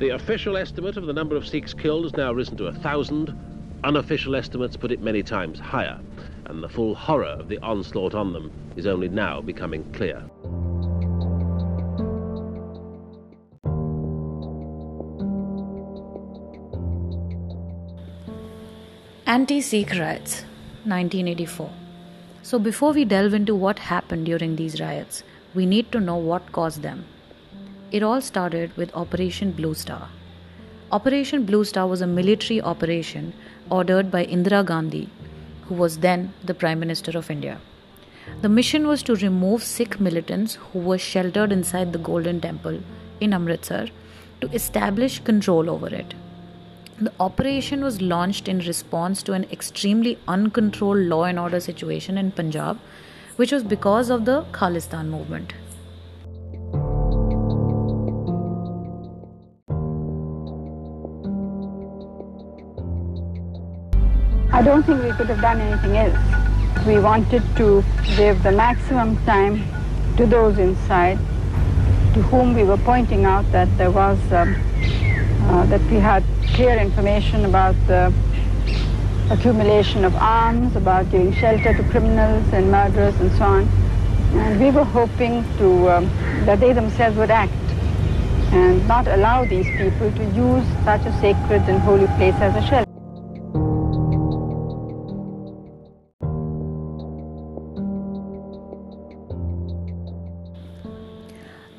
The official estimate of the number of Sikhs killed has now risen to a thousand. Unofficial estimates put it many times higher, and the full horror of the onslaught on them is only now becoming clear. Anti Sikh riots, 1984. So, before we delve into what happened during these riots, we need to know what caused them. It all started with Operation Blue Star. Operation Blue Star was a military operation ordered by Indira Gandhi, who was then the Prime Minister of India. The mission was to remove Sikh militants who were sheltered inside the Golden Temple in Amritsar to establish control over it. The operation was launched in response to an extremely uncontrolled law and order situation in Punjab, which was because of the Khalistan movement. I don't think we could have done anything else. We wanted to give the maximum time to those inside to whom we were pointing out that there was, um, uh, that we had clear information about the accumulation of arms, about giving shelter to criminals and murderers and so on. And we were hoping to, um, that they themselves would act and not allow these people to use such a sacred and holy place as a shelter.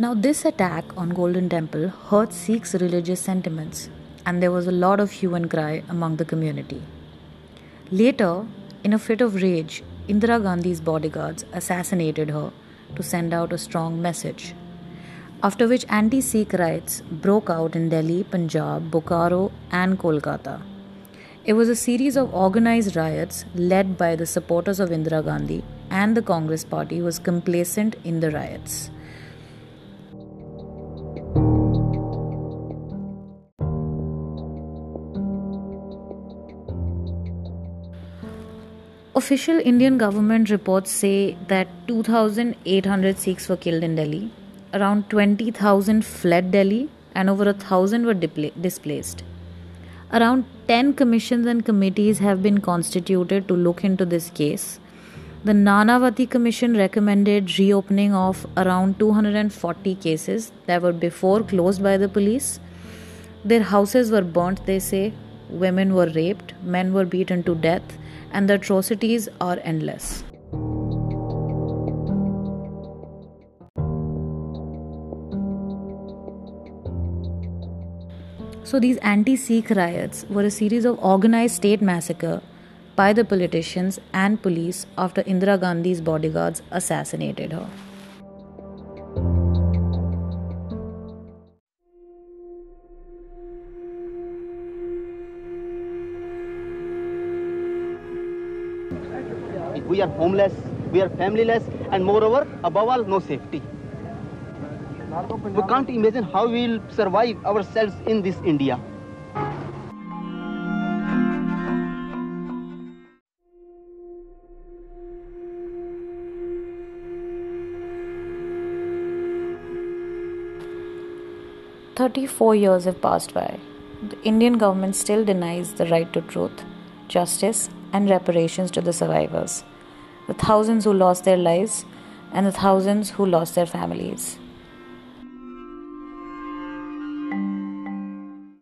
Now, this attack on Golden Temple hurt Sikhs' religious sentiments, and there was a lot of hue and cry among the community. Later, in a fit of rage, Indira Gandhi's bodyguards assassinated her to send out a strong message. After which anti Sikh riots broke out in Delhi, Punjab, Bokaro, and Kolkata. It was a series of organized riots led by the supporters of Indira Gandhi, and the Congress party was complacent in the riots. Official Indian government reports say that 2,800 Sikhs were killed in Delhi, around 20,000 fled Delhi, and over a thousand were displaced. Around 10 commissions and committees have been constituted to look into this case. The Nanavati Commission recommended reopening of around 240 cases that were before closed by the police. Their houses were burnt, they say, women were raped, men were beaten to death, and the atrocities are endless. So, these anti Sikh riots were a series of organized state massacre by the politicians and police after Indira Gandhi's bodyguards assassinated her. We are homeless, we are familyless, and moreover, above all, no safety. We can't imagine how we'll survive ourselves in this India. Thirty-four years have passed by. The Indian government still denies the right to truth, justice, and reparations to the survivors the thousands who lost their lives, and the thousands who lost their families.